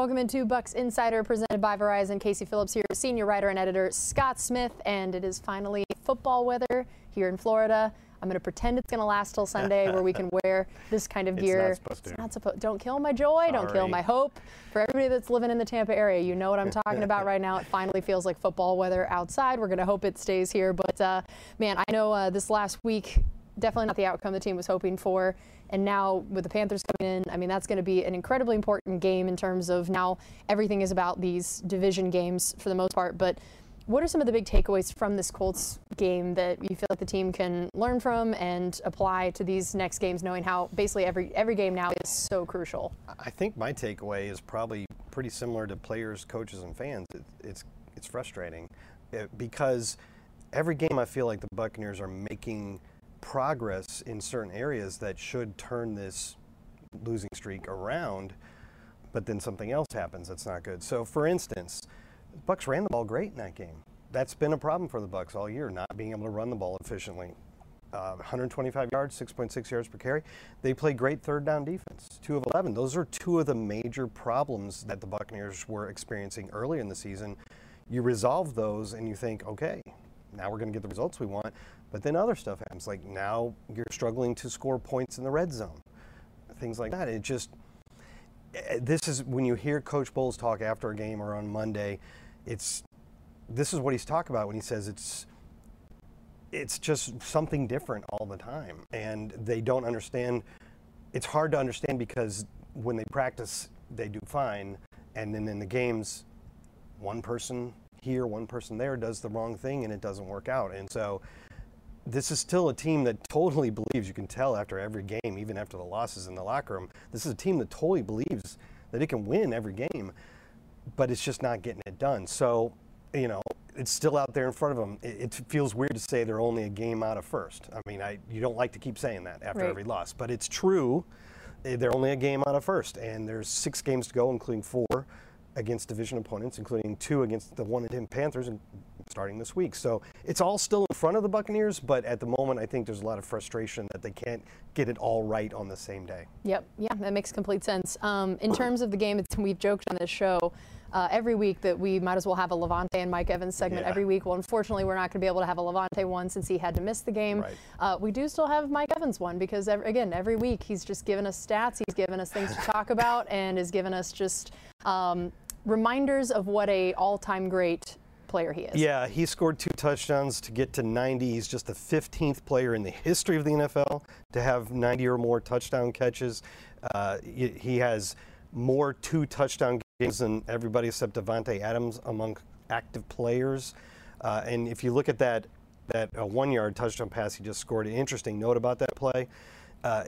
Welcome into Bucs Insider presented by Verizon. Casey Phillips here, senior writer and editor Scott Smith, and it is finally football weather here in Florida. I'm going to pretend it's going to last till Sunday where we can wear this kind of gear. It's not supposed to. Not supposed. Don't kill my joy. Sorry. Don't kill my hope. For everybody that's living in the Tampa area, you know what I'm talking about right now. It finally feels like football weather outside. We're going to hope it stays here. But uh, man, I know uh, this last week definitely not the outcome the team was hoping for. And now with the Panthers coming in, I mean, that's going to be an incredibly important game in terms of now everything is about these division games for the most part. But what are some of the big takeaways from this Colts game that you feel like the team can learn from and apply to these next games, knowing how basically every every game now is so crucial? I think my takeaway is probably pretty similar to players, coaches, and fans. It, it's it's frustrating it, because every game I feel like the Buccaneers are making progress in certain areas that should turn this losing streak around, but then something else happens that's not good. So, for instance, Bucs ran the ball great in that game. That's been a problem for the Bucs all year, not being able to run the ball efficiently. Uh, 125 yards, 6.6 yards per carry. They play great third down defense, two of 11. Those are two of the major problems that the Buccaneers were experiencing early in the season. You resolve those, and you think, okay, now we're going to get the results we want. But then other stuff happens, like now you're struggling to score points in the red zone, things like that. It just, eh, this is when you hear Coach Bowles talk after a game or on Monday, it's, this is what he's talking about when he says it's, it's just something different all the time. And they don't understand, it's hard to understand because when they practice, they do fine. And then in the games, one person here, one person there does the wrong thing and it doesn't work out. And so this is still a team that totally believes, you can tell after every game, even after the losses in the locker room, this is a team that totally believes that it can win every game, but it's just not getting it done. So, you know, it's still out there in front of them. It, it feels weird to say they're only a game out of first. I mean, I, you don't like to keep saying that after right. every loss, but it's true. Eh, they're only a game out of first, and there's six games to go, including four against division opponents, including two against the one and ten Panthers, and starting this week. So it's all still in front of the Buccaneers, but at the moment, I think there's a lot of frustration that they can't get it all right on the same day. Yep, yeah, that makes complete sense. Um, in terms of the game, we've joked on this show. Uh, every week that we might as well have a Lavonte and Mike Evans segment yeah. every week. Well, unfortunately, we're not going to be able to have a Lavonte one since he had to miss the game. Right. Uh, we do still have Mike Evans one because, every, again, every week he's just given us stats, he's given us things to talk about, and is given us just um, reminders of what a all-time great player he is. Yeah, he scored two touchdowns to get to 90. He's just the 15th player in the history of the NFL to have 90 or more touchdown catches. Uh, he has more two touchdown games than everybody except Davante Adams among active players. Uh, and if you look at that that uh, one-yard touchdown pass he just scored, an interesting note about that play. Uh,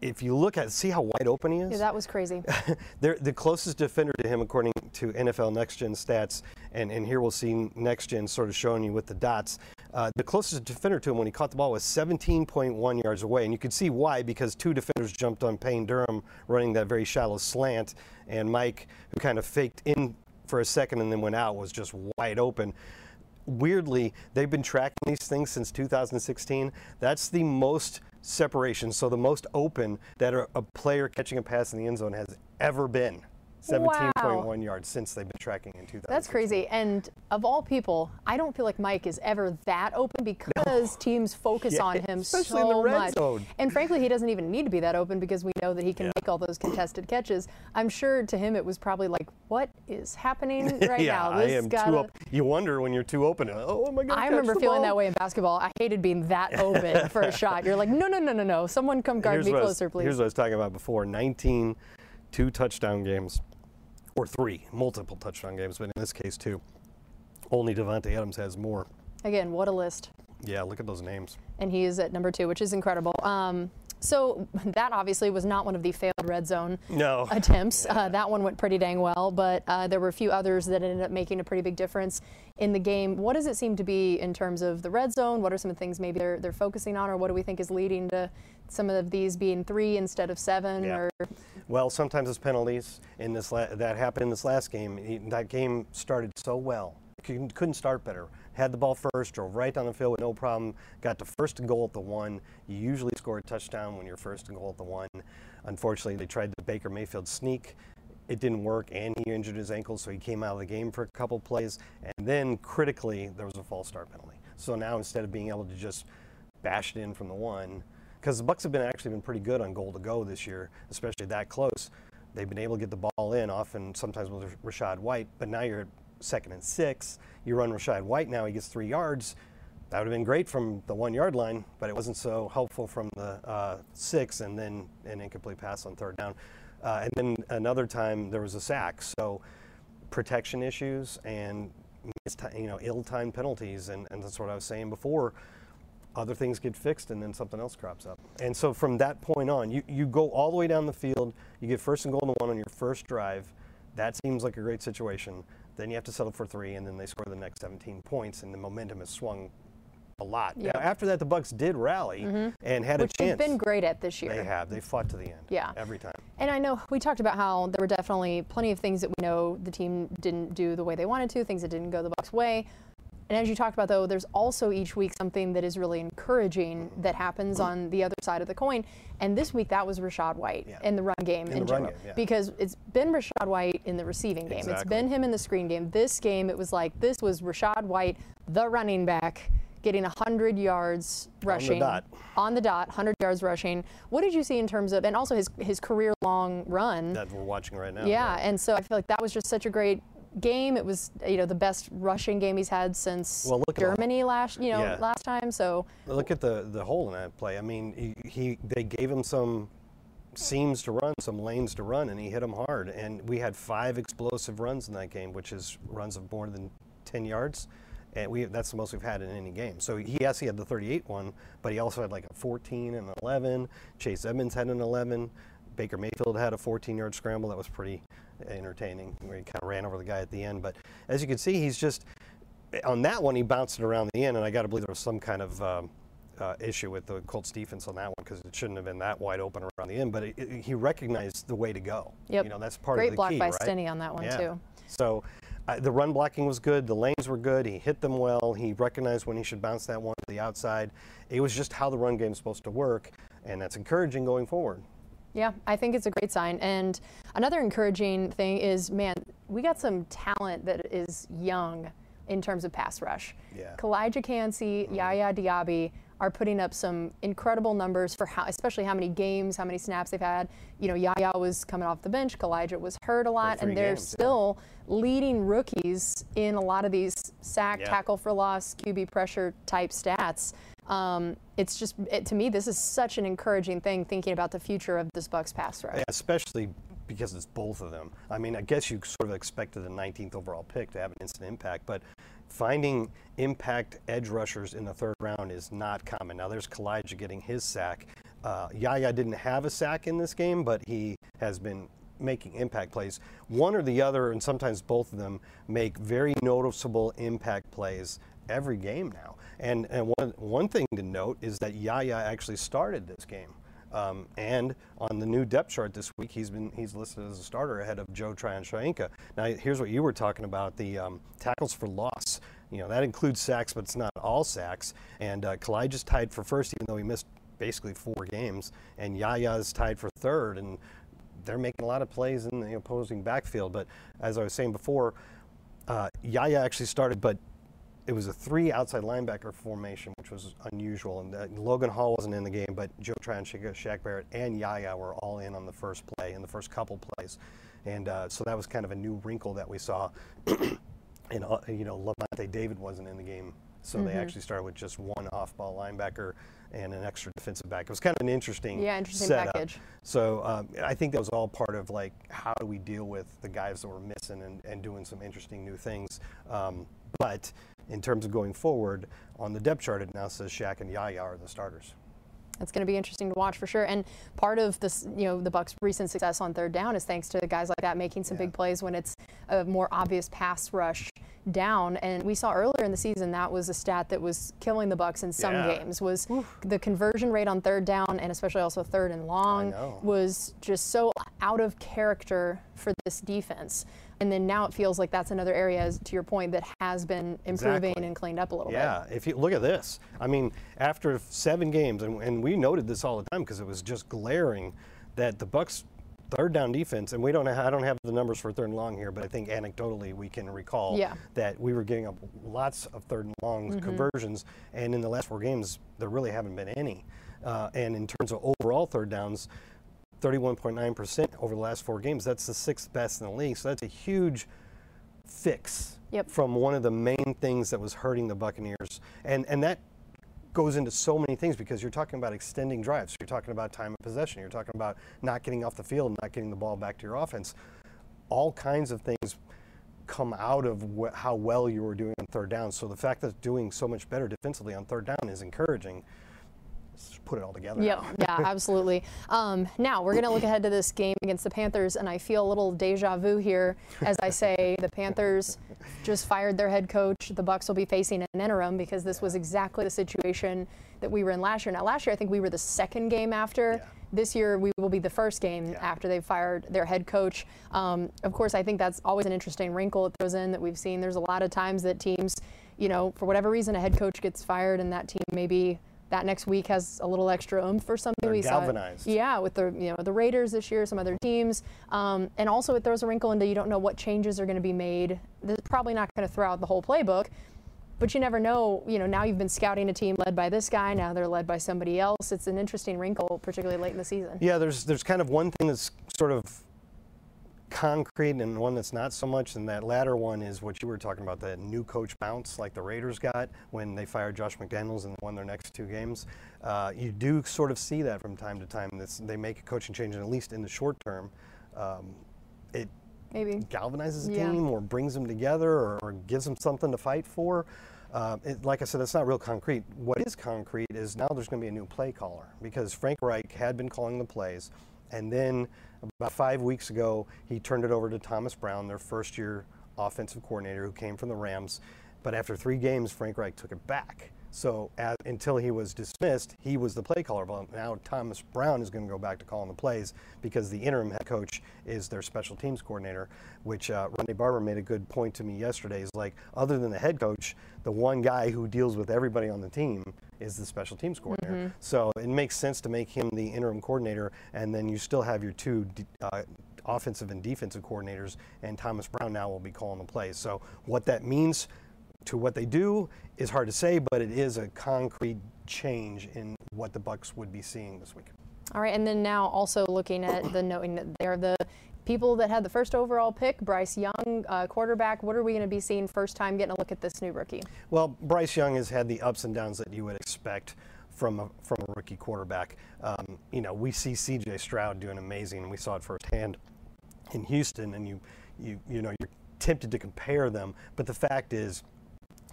if you look at see how wide open he is. Yeah, that was crazy. the closest defender to him, according to NFL Next Gen stats, and, and here we'll see Next Gen sort of showing you with the dots. Uh, the closest defender to him when he caught the ball was 17.1 yards away, and you could see why because two defenders jumped on Payne Durham running that very shallow slant, and Mike, who kind of faked in for a second and then went out, was just wide open weirdly, they've been tracking these things since 2016. That's the most separation, so the most open that a, player catching a pass in the end zone has ever been. 17.1 wow. yards since they've been tracking in 2000. That's crazy. And of all people, I don't feel like Mike is ever that open because no. teams focus yeah, on him so much. Zone. And frankly, he doesn't even need to be that open because we know that he can yeah. make all those contested catches. I'm sure to him it was probably like, what is happening right yeah, now? This I am gotta... too up. You wonder when you're too open. Oh my God! I remember feeling that way in basketball. I hated being that open for a shot. You're like, no, no, no, no, no. Someone come guard here's me closer, was, please. Here's what I was talking about before: 19 two touchdown games or three, multiple touchdown games, but in this case, two. Only Davante Adams has more. Again, what a list. Yeah, look at those names. And he is at number two, which is incredible. Um, so that obviously was not one of the failed red zone no. attempts. Yeah. Uh, that one went pretty dang well, but uh, there were a few others that ended up making a pretty big difference in the game. What does it seem to be in terms of the red zone? What are some of the things maybe they're, they're focusing on, or what do we think is leading to some of these being three instead of seven? Yeah. Or well, sometimes it's penalties. In this that happened in this last game. That game started so well. Couldn't start better. Had the ball first, drove right down the field with no problem. Got to first and goal at the one. You usually score a touchdown when you're first and goal at the one. Unfortunately, they tried the Baker Mayfield sneak. it didn't work and he injured his ankle, so he came out of the game for a couple plays. And then critically, there was a false start penalty. So now instead of being able to just bash it in from the one, because the Bucs have been actually been pretty good on goal to go this year, especially that close. They've been able to get the ball in often, sometimes with Rachaad White. But now you're at second and six. You run Rachaad White now, he gets three yards. That would have been great from the one yard line, but it wasn't so helpful from the uh, six, and then an incomplete pass on third down. Uh, and then another time there was a sack. So protection issues and you know ill-timed penalties, and, and that's what I was saying before. Other things get fixed, and then something else crops up. And so from that point on, you, you go all the way down the field. You get first and goal and one on your first drive. That seems like a great situation. Then you have to settle for three, and then they score the next 17 points, and the momentum has swung a lot. Yeah. Now, after that, the Bucs did rally mm-hmm. and had Which a chance. Which they've been great at this year. They have. They fought to the end. Yeah. Every time. And I know we talked about how there were definitely plenty of things that we know the team didn't do the way they wanted to, things that didn't go the Bucs' way. And as you talked about, though, there's also each week something that is really encouraging that happens on the other side of the coin. And this week, that was Rachaad White yeah. in the run game in, in general. Game, yeah. Because it's been Rachaad White in the receiving game. Exactly. It's been him in the screen game. This game, it was like this was Rachaad White, the running back, getting 100 yards rushing. On the dot. On the dot, 100 yards rushing. What did you see in terms of, and also his, his career long run? That we're watching right now. Yeah, yeah, and so I feel like that was just such a great game. It was you know the best rushing game he's had since well, Germany last you know yeah. last time. So look at the the hole in that play. I mean, he, he they gave him some seams to run, some lanes to run, and he hit them hard. And we had five explosive runs in that game, which is runs of more than 10 yards. And we, that's the most we've had in any game. So he, yes, he had the 38 one, but he also had like a 14 and 11. Chase Edmonds had an 11. Baker Mayfield had a 14-yard scramble that was pretty entertaining, where he kind of ran over the guy at the end. But as you can see, he's just on that one he bounced it around the end, and I got to believe there was some kind of um, uh, issue with the Colts defense on that one because it shouldn't have been that wide open around the end. But it, it, he recognized the way to go. Yep. You know that's part Great of the block key, by right? Stinnie on that one yeah. too. So. Uh, the run blocking was good. The lanes were good. He hit them well. He recognized when he should bounce that one to the outside. It was just how the run game is supposed to work, and that's encouraging going forward. Yeah, I think it's a great sign. And another encouraging thing is, man, we got some talent that is young in terms of pass rush. Yeah. Calijah Kancey, mm-hmm. Yaya Diaby are putting up some incredible numbers for how, especially how many games, how many snaps they've had. You know, Yaya was coming off the bench, Calijah was hurt a lot, and they're games, still yeah. leading rookies in a lot of these sack, yeah. tackle for loss, QB pressure type stats. Um, it's just it, to me this is such an encouraging thing thinking about the future of this Bucs pass rush. Yeah, especially because it's both of them. I mean, I guess you sort of expected the 19th overall pick to have an instant impact, but finding impact edge rushers in the third round is not common. Now there's Calijah getting his sack. Uh, Yaya didn't have a sack in this game, but he has been making impact plays. One or the other, and sometimes both of them, make very noticeable impact plays every game now. And, and one, one thing to note is that Yaya actually started this game. Um, and on the new depth chart this week, he's been he's listed as a starter ahead of Joe Tryon-Shoyinka. Now, here's what you were talking about: the um, tackles for loss. You know that includes sacks, but it's not all sacks. And uh, Calijah's tied for first, even though he missed basically four games. And Yaya's tied for third, and they're making a lot of plays in the opposing backfield. But as I was saying before, uh, Yaya actually started, but it was a three outside linebacker formation, which was unusual. And uh, Logan Hall wasn't in the game, but Joe Tryon, Shaq Barrett, and Yaya were all in on the first play, in the first couple plays. And uh, so that was kind of a new wrinkle that we saw. and, uh, you know, Lavonte David wasn't in the game. So mm-hmm. they actually started with just one off ball linebacker and an extra defensive back. It was kind of an interesting, yeah, interesting setup. package. So um, I think that was all part of like how do we deal with the guys that were missing and, and doing some interesting new things. Um, but in terms of going forward, on the depth chart, it now says Shaq and Yaya are the starters. It's going to be interesting to watch for sure. And part of this, you know, the Bucs' recent success on third down is thanks to guys like that making some yeah. big plays when it's a more obvious pass rush down. And we saw earlier in the season that was a stat that was killing the Bucs in some yeah. games was Oof. the conversion rate on third down and especially also third and long was just so out of character for this defense. And then now it feels like that's another area, to your point, that has been improving exactly. and cleaned up a little yeah. bit. Yeah, if you look at this, I mean, after seven games, and, and we noted this all the time because it was just glaring that the Bucs third down defense, and we don't have, I don't have the numbers for third and long here, but I think anecdotally we can recall yeah. that we were giving up lots of third and long mm-hmm. conversions, and in the last four games there really haven't been any. Uh, and in terms of overall third downs, 31.9% over the last four games. That's the sixth best in the league. So that's a huge fix yep. from one of the main things that was hurting the Buccaneers. And and that goes into so many things because you're talking about extending drives. You're talking about time of possession. You're talking about not getting off the field, not getting the ball back to your offense. All kinds of things come out of how well you were doing on third down. So the fact that doing so much better defensively on third down is encouraging put it all together. Yeah, yeah, absolutely. Um, now we're going to look ahead to this game against the Panthers, and I feel a little deja vu here as I say the Panthers just fired their head coach. The Bucs will be facing an interim because this was exactly the situation that we were in last year. Now, last year I think we were the second game after. Yeah. This year, we will be the first game yeah. after they fired their head coach. Um, of course, I think that's always an interesting wrinkle it throws in that we've seen. There's a lot of times that teams, you know, for whatever reason, a head coach gets fired and that team maybe that next week has a little extra oomph or something. They're we galvanized. Saw, yeah, with the you know the Raiders this year, some other teams, um, and also it throws a wrinkle into you don't know what changes are going to be made. This is probably not going to throw out the whole playbook, but you never know. You know now you've been scouting a team led by this guy, now they're led by somebody else. It's an interesting wrinkle, particularly late in the season. Yeah, there's there's kind of one thing that's sort of concrete and one that's not so much. And that latter one is what you were talking about, the new coach bounce like the Raiders got when they fired Josh McDaniels and won their next two games. Uh, you do sort of see that from time to time. This, they make a coaching change, and at least in the short term, um, it maybe galvanizes the yeah. team or brings them together or, or gives them something to fight for. Uh, it, like I said, it's not real concrete. What is concrete is now there's going to be a new play caller because Frank Reich had been calling the plays, and then about five weeks ago, he turned it over to Thomas Brown, their first year offensive coordinator who came from the Rams. But after three games, Frank Reich took it back. So as, until he was dismissed, he was the play caller. But now Thomas Brown is going to go back to calling the plays because the interim head coach is their special teams coordinator, which uh, Barber made a good point to me yesterday. Is like, other than the head coach, the one guy who deals with everybody on the team is the special teams coordinator. Mm-hmm. So it makes sense to make him the interim coordinator, and then you still have your two uh, offensive and defensive coordinators, and Thomas Brown now will be calling the plays. So what that means to what they do is hard to say, but it is a concrete change in what the Bucs would be seeing this week. All right, and then now also looking at the knowing that they're the people that had the first overall pick, Bryce Young, uh, quarterback. What are we going to be seeing first time getting a look at this new rookie? Well, Bryce Young has had the ups and downs that you would expect from a, from a rookie quarterback. Um, you know, we see C.J. Stroud doing amazing, and we saw it firsthand in Houston, and you you you know you're tempted to compare them, but the fact is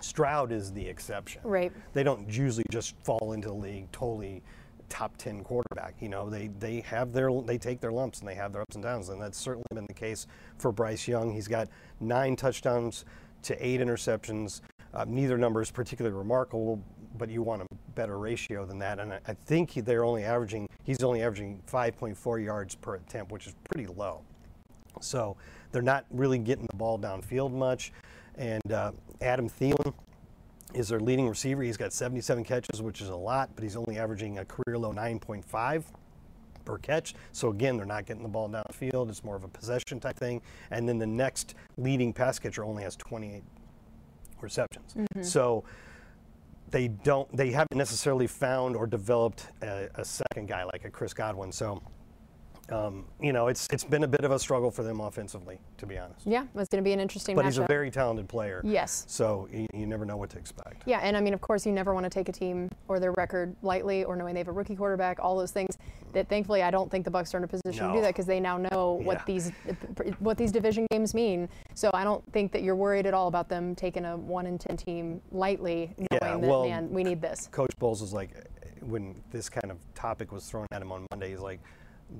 Stroud is the exception. Right. They don't usually just fall into the league totally top 10 quarterback. You know, they, they have their, they take their lumps and they have their ups and downs. And that's certainly been the case for Bryce Young. He's got nine touchdowns to eight interceptions. Uh, neither number is particularly remarkable, but you want a better ratio than that. And I, I think he, they're only averaging, he's only averaging 5.4 yards per attempt, which is pretty low. So they're not really getting the ball downfield much. And uh, Adam Thielen is their leading receiver. He's got 77 catches, which is a lot, but he's only averaging a career low 9.5 per catch. So again, they're not getting the ball downfield. It's more of a possession type thing. And then the next leading pass catcher only has 28 receptions. Mm-hmm. So they don't, they haven't necessarily found or developed a, a second guy like a Chris Godwin. So um, you know, it's it's been a bit of a struggle for them offensively, to be honest. Yeah, it's going to be an interesting. But matchup. he's a very talented player. Yes. So you, you, never know what to expect. Yeah, and I mean, of course, you never want to take a team or their record lightly, or knowing they have a rookie quarterback. All those things. That thankfully, I don't think the Bucs are in a position no. to do that because they now know what these what these division games mean. So I don't think that you're worried at all about them taking a one in ten team lightly, knowing yeah, that well, man, we need this. Coach Bowles was like, when this kind of topic was thrown at him on Monday, he's like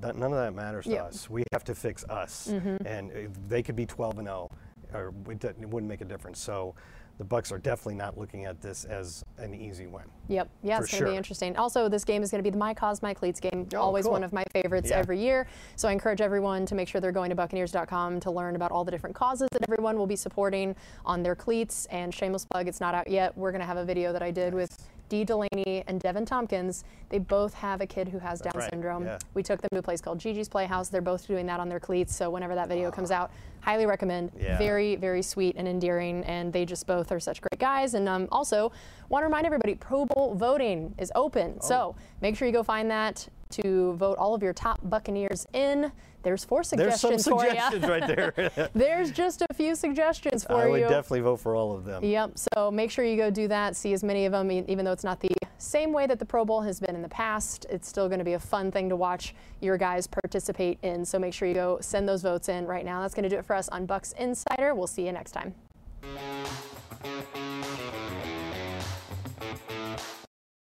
that, none of that matters to us. We have to fix us, mm-hmm. and they could be 12 and 0, or it, it wouldn't make a difference. So the Bucs are definitely not looking at this as an easy win. Yep. Yeah, it's going to sure. be interesting. Also, this game is going to be the My Cause, My Cleats game. Oh, Always cool. one of my favorites yeah. every year. So I encourage everyone to make sure they're going to Buccaneers.com to learn about all the different causes that everyone will be supporting on their cleats. And shameless plug, it's not out yet. We're going to have a video that I did nice. with Dee Delaney and Devin Tompkins, they both have a kid who has Down right, syndrome. yeah. We took them to a place called Gigi's Playhouse. They're both doing that on their cleats. So whenever that video comes out, highly recommend. Yeah. Very, very sweet and endearing. And they just both are such great guys. And um, also want to remind everybody, Pro Bowl voting is open. Oh. So make sure you go find that to vote all of your top Buccaneers in. There's four There's some suggestions for you. suggestions right there. There's just a few suggestions for you. I would you. definitely vote for all of them. Yep. So make sure you go do that. See as many of them, even though it's not the same way that the Pro Bowl has been in the past. It's still going to be a fun thing to watch your guys participate in. So make sure you go send those votes in right now. That's going to do it for us on Bucs Insider. We'll see you next time.